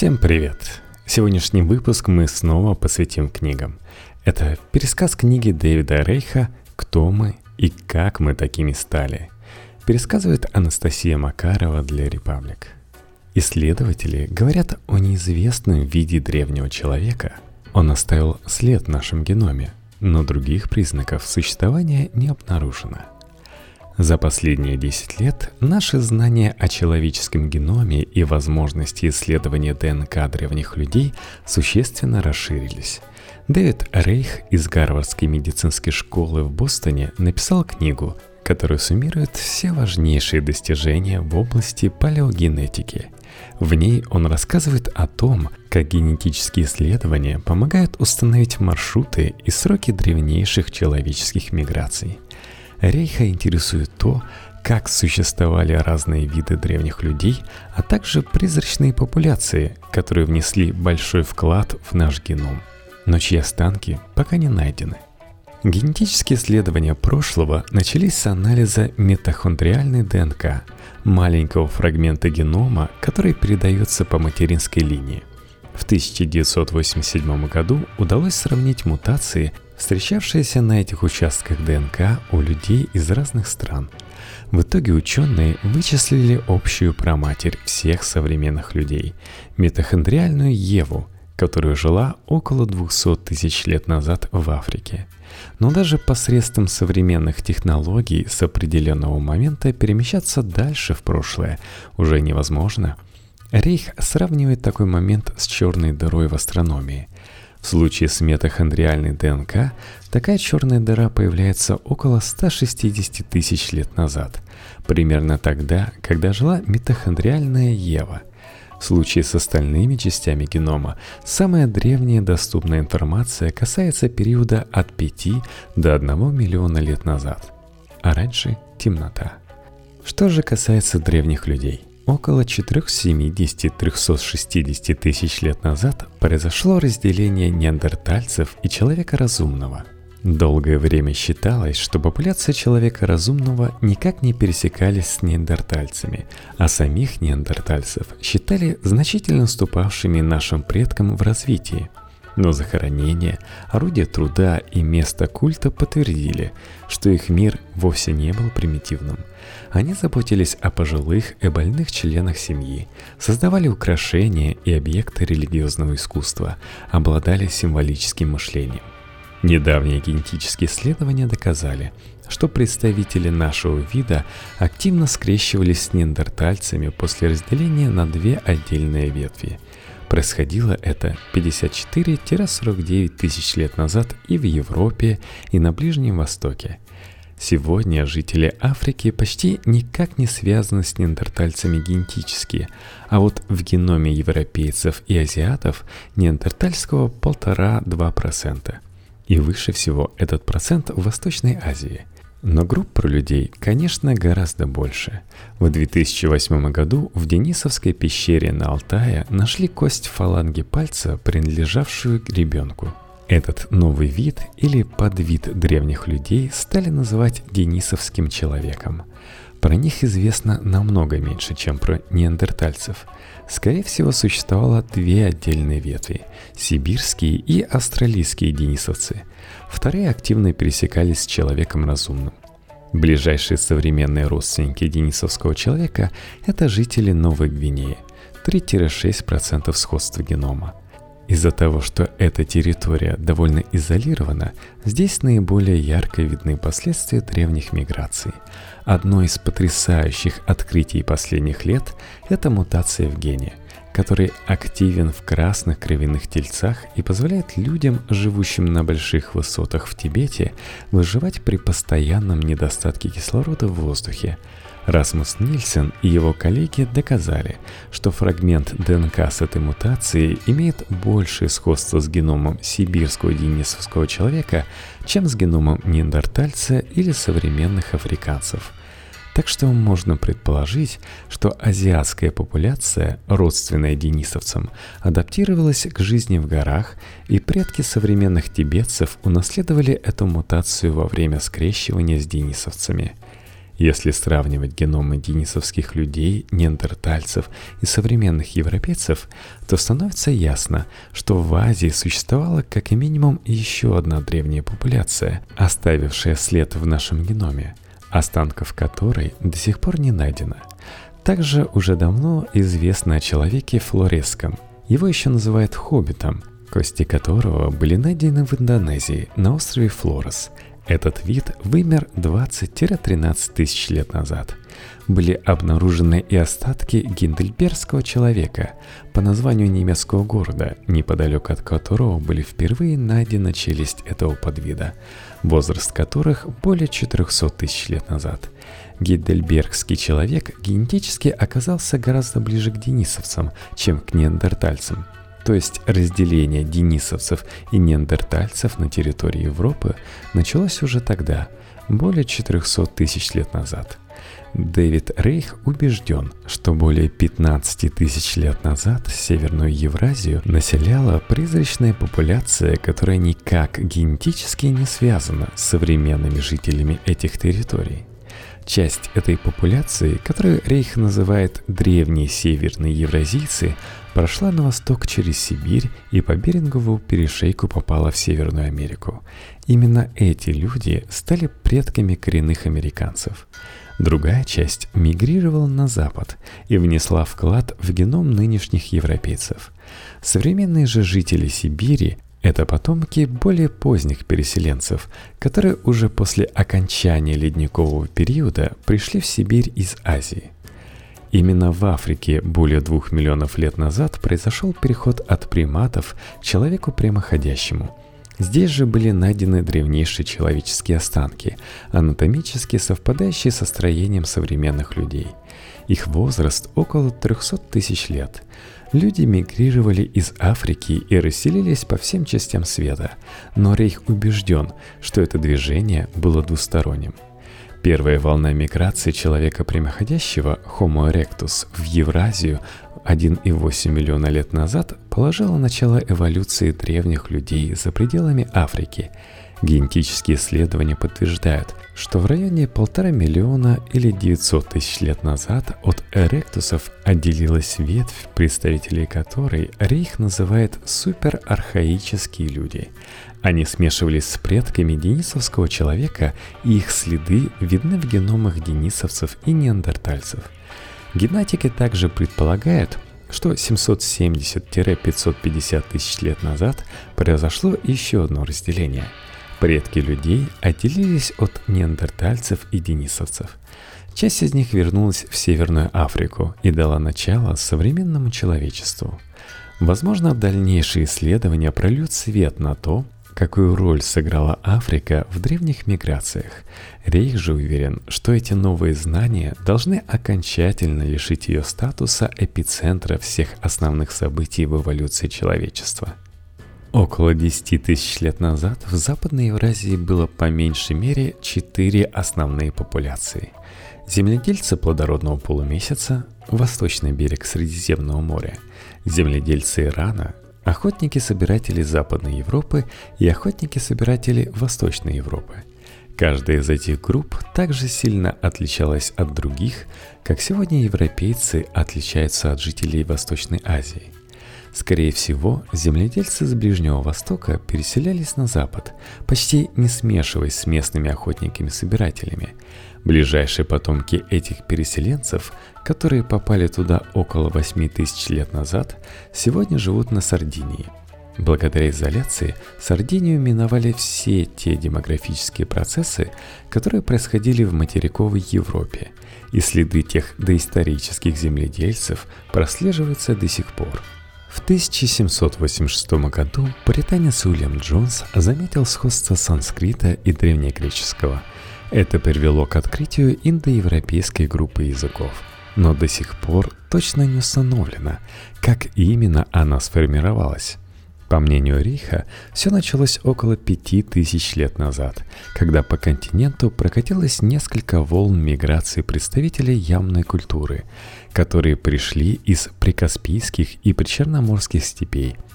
Всем привет! Сегодняшний выпуск мы снова посвятим книгам. Это пересказ книги Дэвида Рейха «Кто мы и как мы такими стали». Пересказывает Анастасия Макарова для Репаблик. Исследователи говорят о неизвестном виде древнего человека. Он оставил след в нашем геноме, но других признаков существования не обнаружено – за последние 10 лет наши знания о человеческом геноме и возможности исследования ДНК древних людей существенно расширились. Дэвид Рейх из Гарвардской медицинской школы в Бостоне написал книгу, которая суммирует все важнейшие достижения в области палеогенетики. В ней он рассказывает о том, как генетические исследования помогают установить маршруты и сроки древнейших человеческих миграций – Рейха интересует то, как существовали разные виды древних людей, а также призрачные популяции, которые внесли большой вклад в наш геном, но чьи останки пока не найдены. Генетические исследования прошлого начались с анализа митохондриальной ДНК, маленького фрагмента генома, который передается по материнской линии. В 1987 году удалось сравнить мутации встречавшиеся на этих участках ДНК у людей из разных стран. В итоге ученые вычислили общую проматерь всех современных людей – митохондриальную Еву, которая жила около 200 тысяч лет назад в Африке. Но даже посредством современных технологий с определенного момента перемещаться дальше в прошлое уже невозможно. Рейх сравнивает такой момент с черной дырой в астрономии – в случае с митохондриальной ДНК такая черная дыра появляется около 160 тысяч лет назад, примерно тогда, когда жила митохондриальная Ева. В случае с остальными частями генома самая древняя доступная информация касается периода от 5 до 1 миллиона лет назад, а раньше темнота. Что же касается древних людей? Около 470-360 тысяч лет назад произошло разделение неандертальцев и человека разумного. Долгое время считалось, что популяция человека разумного никак не пересекались с неандертальцами, а самих неандертальцев считали значительно уступавшими нашим предкам в развитии – но захоронения, орудия труда и место культа подтвердили, что их мир вовсе не был примитивным. Они заботились о пожилых и больных членах семьи, создавали украшения и объекты религиозного искусства, обладали символическим мышлением. Недавние генетические исследования доказали, что представители нашего вида активно скрещивались с неандертальцами после разделения на две отдельные ветви – Происходило это 54-49 тысяч лет назад и в Европе, и на Ближнем Востоке. Сегодня жители Африки почти никак не связаны с неандертальцами генетически, а вот в геноме европейцев и азиатов неандертальского 1,5-2%. И выше всего этот процент в Восточной Азии – но групп про людей, конечно, гораздо больше. В 2008 году в Денисовской пещере на Алтае нашли кость фаланги пальца, принадлежавшую ребенку. Этот новый вид или подвид древних людей стали называть денисовским человеком. Про них известно намного меньше, чем про неандертальцев. Скорее всего, существовало две отдельные ветви – сибирские и австралийские денисовцы. Вторые активно пересекались с человеком разумным. Ближайшие современные родственники денисовского человека – это жители Новой Гвинеи – 3-6% сходства генома. Из-за того, что эта территория довольно изолирована, здесь наиболее ярко видны последствия древних миграций. Одно из потрясающих открытий последних лет – это мутация в гене, который активен в красных кровяных тельцах и позволяет людям, живущим на больших высотах в Тибете, выживать при постоянном недостатке кислорода в воздухе – Расмус Нильсен и его коллеги доказали, что фрагмент ДНК с этой мутацией имеет большее сходство с геномом сибирского денисовского человека, чем с геномом неандертальца или современных африканцев. Так что можно предположить, что азиатская популяция, родственная денисовцам, адаптировалась к жизни в горах, и предки современных тибетцев унаследовали эту мутацию во время скрещивания с денисовцами – Если сравнивать геномы денисовских людей, неандертальцев и современных европейцев, то становится ясно, что в Азии существовала как минимум еще одна древняя популяция, оставившая след в нашем геноме, останков которой до сих пор не найдено. Также уже давно известно о человеке флореском. Его еще называют хоббитом, кости которого были найдены в Индонезии на острове Флорес – этот вид вымер 20-13 тысяч лет назад. Были обнаружены и остатки гиндельбергского человека по названию немецкого города, неподалеку от которого были впервые найдена челюсть этого подвида, возраст которых более 400 тысяч лет назад. Гиндельбергский человек генетически оказался гораздо ближе к денисовцам, чем к неандертальцам – то есть разделение денисовцев и неандертальцев на территории Европы, началось уже тогда, более 400 тысяч лет назад. Дэвид Рейх убежден, что более 15 тысяч лет назад Северную Евразию населяла призрачная популяция, которая никак генетически не связана с современными жителями этих территорий. Часть этой популяции, которую Рейх называет «древние северные евразийцы», прошла на восток через Сибирь и по Берингову перешейку попала в Северную Америку. Именно эти люди стали предками коренных американцев. Другая часть мигрировала на запад и внесла вклад в геном нынешних европейцев. Современные же жители Сибири – это потомки более поздних переселенцев, которые уже после окончания ледникового периода пришли в Сибирь из Азии – Именно в Африке более двух миллионов лет назад произошел переход от приматов к человеку прямоходящему. Здесь же были найдены древнейшие человеческие останки, анатомически совпадающие со строением современных людей. Их возраст около 300 тысяч лет. Люди мигрировали из Африки и расселились по всем частям света, но Рейх убежден, что это движение было двусторонним – Первая волна миграции человека прямоходящего Homo erectus в Евразию 1,8 миллиона лет назад положила начало эволюции древних людей за пределами Африки. Генетические исследования подтверждают, что в районе полтора миллиона или 900 тысяч лет назад от эректусов отделилась ветвь, представителей которой Рейх называет суперархаические люди. Они смешивались с предками денисовского человека, и их следы видны в геномах денисовцев и неандертальцев. Генетики также предполагают, что 770-550 тысяч лет назад произошло еще одно разделение. Предки людей отделились от неандертальцев и денисовцев. Часть из них вернулась в Северную Африку и дала начало современному человечеству. Возможно, дальнейшие исследования прольют свет на то, какую роль сыграла Африка в древних миграциях. Рейх же уверен, что эти новые знания должны окончательно лишить ее статуса эпицентра всех основных событий в эволюции человечества. Около 10 тысяч лет назад в Западной Евразии было по меньшей мере четыре основные популяции. Земледельцы плодородного полумесяца, восточный берег Средиземного моря, земледельцы Ирана, охотники-собиратели Западной Европы и охотники-собиратели Восточной Европы. Каждая из этих групп также сильно отличалась от других, как сегодня европейцы отличаются от жителей Восточной Азии. Скорее всего, земледельцы с Ближнего Востока переселялись на запад, почти не смешиваясь с местными охотниками-собирателями – Ближайшие потомки этих переселенцев, которые попали туда около 8 тысяч лет назад, сегодня живут на Сардинии. Благодаря изоляции Сардинию миновали все те демографические процессы, которые происходили в материковой Европе, и следы тех доисторических земледельцев прослеживаются до сих пор. В 1786 году британец Уильям Джонс заметил сходство санскрита и древнегреческого – это привело к открытию индоевропейской группы языков. Но до сих пор точно не установлено, как именно она сформировалась. По мнению Риха, все началось около пяти тысяч лет назад, когда по континенту прокатилось несколько волн миграции представителей ямной культуры, которые пришли из прикаспийских и причерноморских степей –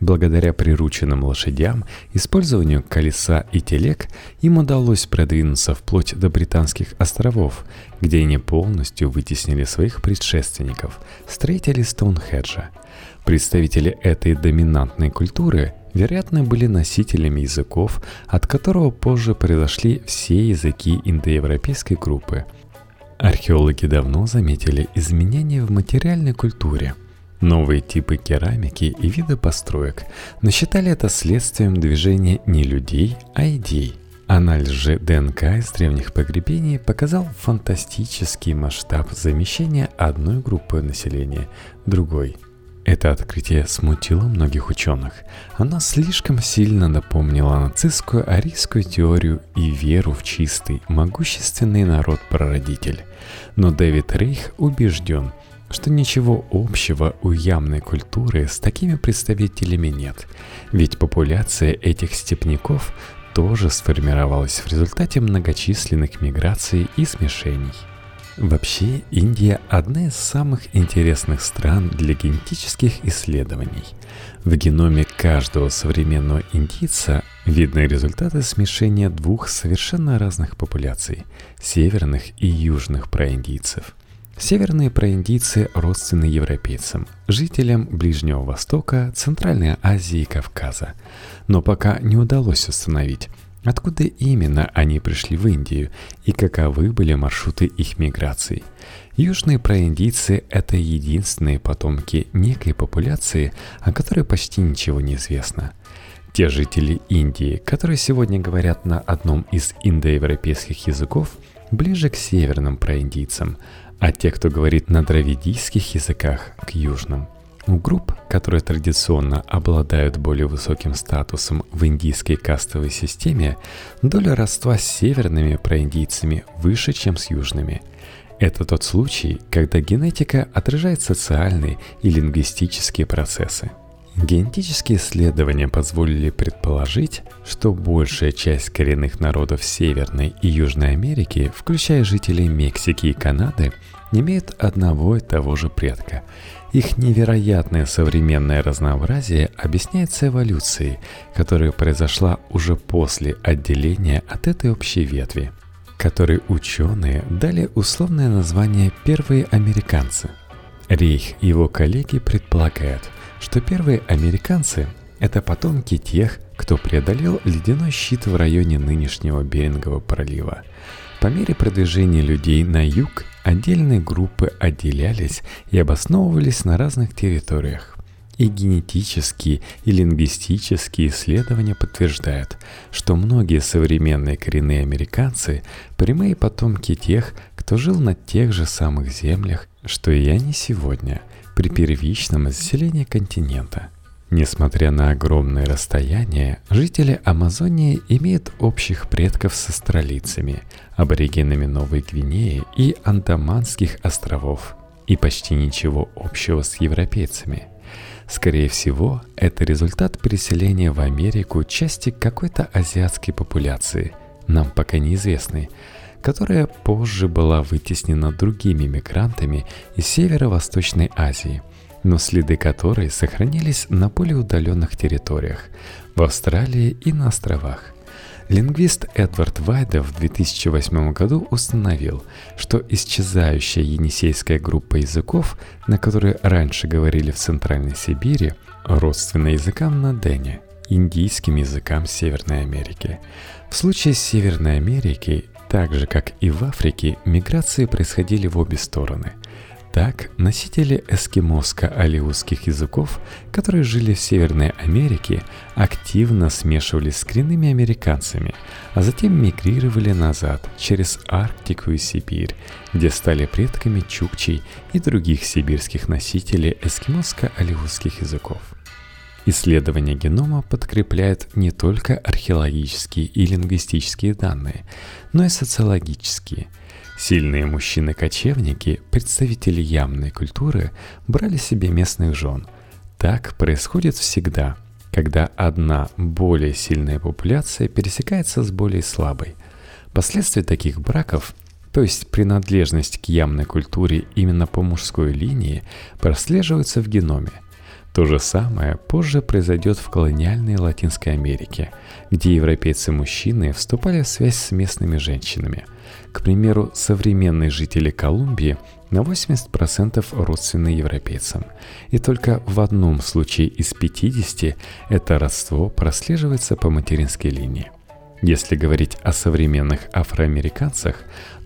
Благодаря прирученным лошадям, использованию колеса и телег, им удалось продвинуться вплоть до Британских островов, где они полностью вытеснили своих предшественников, строителей Стоунхеджа. Представители этой доминантной культуры, вероятно, были носителями языков, от которого позже произошли все языки индоевропейской группы. Археологи давно заметили изменения в материальной культуре – новые типы керамики и виды построек, но считали это следствием движения не людей, а идей. Анализ же ДНК из древних погребений показал фантастический масштаб замещения одной группы населения другой. Это открытие смутило многих ученых. Оно слишком сильно напомнило нацистскую арийскую теорию и веру в чистый, могущественный народ-прародитель. Но Дэвид Рейх убежден – что ничего общего у ямной культуры с такими представителями нет, ведь популяция этих степняков тоже сформировалась в результате многочисленных миграций и смешений. Вообще, Индия – одна из самых интересных стран для генетических исследований. В геноме каждого современного индийца видны результаты смешения двух совершенно разных популяций – северных и южных проиндийцев – Северные проиндийцы родственны европейцам, жителям Ближнего Востока, Центральной Азии и Кавказа. Но пока не удалось установить, откуда именно они пришли в Индию и каковы были маршруты их миграции. Южные проиндийцы – это единственные потомки некой популяции, о которой почти ничего не известно – те жители Индии, которые сегодня говорят на одном из индоевропейских языков, ближе к северным проиндийцам, а те, кто говорит на дравидийских языках, к южным. У групп, которые традиционно обладают более высоким статусом в индийской кастовой системе, доля родства с северными проиндийцами выше, чем с южными. Это тот случай, когда генетика отражает социальные и лингвистические процессы. Генетические исследования позволили предположить, что большая часть коренных народов Северной и Южной Америки, включая жителей Мексики и Канады, имеют одного и того же предка. Их невероятное современное разнообразие объясняется эволюцией, которая произошла уже после отделения от этой общей ветви, которой ученые дали условное название «первые американцы». Рейх и его коллеги предполагают, что первые американцы – это потомки тех, кто преодолел ледяной щит в районе нынешнего Берингового пролива. По мере продвижения людей на юг отдельные группы отделялись и обосновывались на разных территориях. И генетические, и лингвистические исследования подтверждают, что многие современные коренные американцы – прямые потомки тех, кто жил на тех же самых землях, что и они сегодня – при первичном заселении континента. Несмотря на огромное расстояние, жители Амазонии имеют общих предков с австралийцами, аборигенами Новой Гвинеи и Андаманских островов, и почти ничего общего с европейцами. Скорее всего, это результат переселения в Америку части какой-то азиатской популяции, нам пока неизвестной, которая позже была вытеснена другими мигрантами из Северо-Восточной Азии, но следы которой сохранились на более удаленных территориях, в Австралии и на островах. Лингвист Эдвард Вайда в 2008 году установил, что исчезающая енисейская группа языков, на которые раньше говорили в Центральной Сибири, родственна языкам на Дене, индийским языкам Северной Америки. В случае с Северной Америки так же, как и в Африке, миграции происходили в обе стороны. Так, носители эскимоско-алиутских языков, которые жили в Северной Америке, активно смешивались с коренными американцами, а затем мигрировали назад через Арктику и Сибирь, где стали предками чукчей и других сибирских носителей эскимоско-алиутских языков. Исследование генома подкрепляет не только археологические и лингвистические данные, но и социологические. Сильные мужчины-кочевники, представители ямной культуры, брали себе местных жен. Так происходит всегда, когда одна более сильная популяция пересекается с более слабой. Последствия таких браков то есть принадлежность к ямной культуре именно по мужской линии, прослеживаются в геноме – То же самое позже произойдет в колониальной Латинской Америке, где европейцы-мужчины вступали в связь с местными женщинами. К примеру, современные жители Колумбии на 80% родственны европейцам. И только в одном случае из 50 это родство прослеживается по материнской линии. Если говорить о современных афроамериканцах,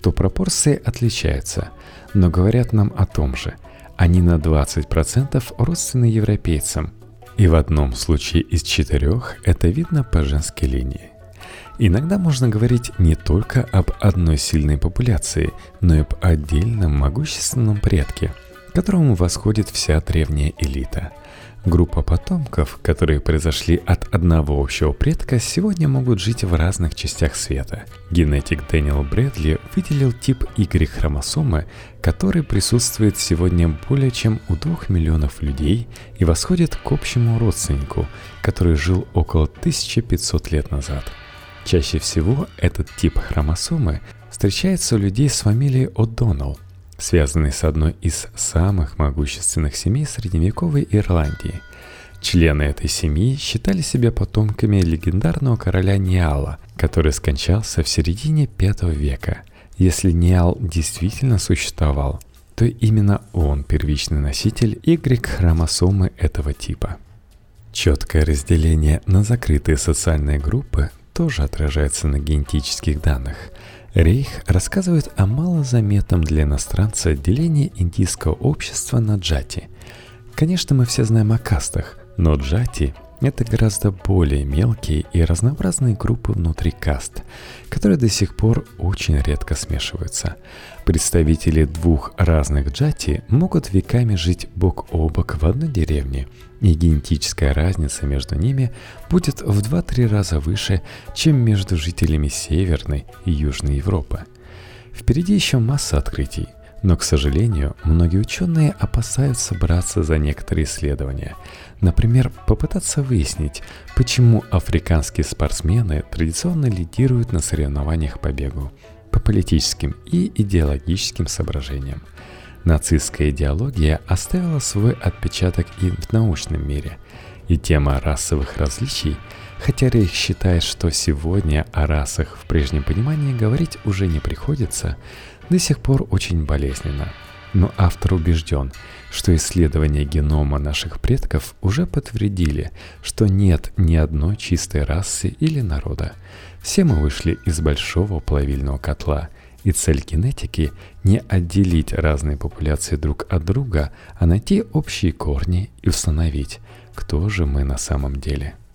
то пропорции отличаются, но говорят нам о том же – они на 20% родственны европейцам. И в одном случае из четырех это видно по женской линии. Иногда можно говорить не только об одной сильной популяции, но и об отдельном могущественном предке, которому восходит вся древняя элита – Группа потомков, которые произошли от одного общего предка, сегодня могут жить в разных частях света. Генетик Дэниел Брэдли выделил тип Y-хромосомы, который присутствует сегодня более чем у двух миллионов людей и восходит к общему родственнику, который жил около 1500 лет назад. Чаще всего этот тип хромосомы встречается у людей с фамилией О'Доннелл – связанный с одной из самых могущественных семей средневековой Ирландии. Члены этой семьи считали себя потомками легендарного короля Ниала, который скончался в середине V века. Если Ниал действительно существовал, то именно он первичный носитель Y-хромосомы этого типа. Четкое разделение на закрытые социальные группы тоже отражается на генетических данных – Рейх рассказывает о малозаметном для иностранца делении индийского общества на джати. Конечно, мы все знаем о кастах, но джати – это гораздо более мелкие и разнообразные группы внутри каст, которые до сих пор очень редко смешиваются. Представители двух разных джати могут веками жить бок о бок в одной деревне, и генетическая разница между ними будет в 2-3 раза выше, чем между жителями Северной и Южной Европы. Впереди еще масса открытий, но, к сожалению, многие ученые опасаются браться за некоторые исследования. Например, попытаться выяснить, почему африканские спортсмены традиционно лидируют на соревнованиях по бегу – по политическим и идеологическим соображениям. Нацистская идеология оставила свой отпечаток и в научном мире, и тема расовых различий, хотя Рейх считает, что сегодня о расах в прежнем понимании говорить уже не приходится, до сих пор очень болезненно. Но автор убежден, что исследования генома наших предков уже подтвердили, что нет ни одной чистой расы или народа – все мы вышли из большого плавильного котла, и цель генетики – не отделить разные популяции друг от друга, а найти общие корни и установить, кто же мы на самом деле –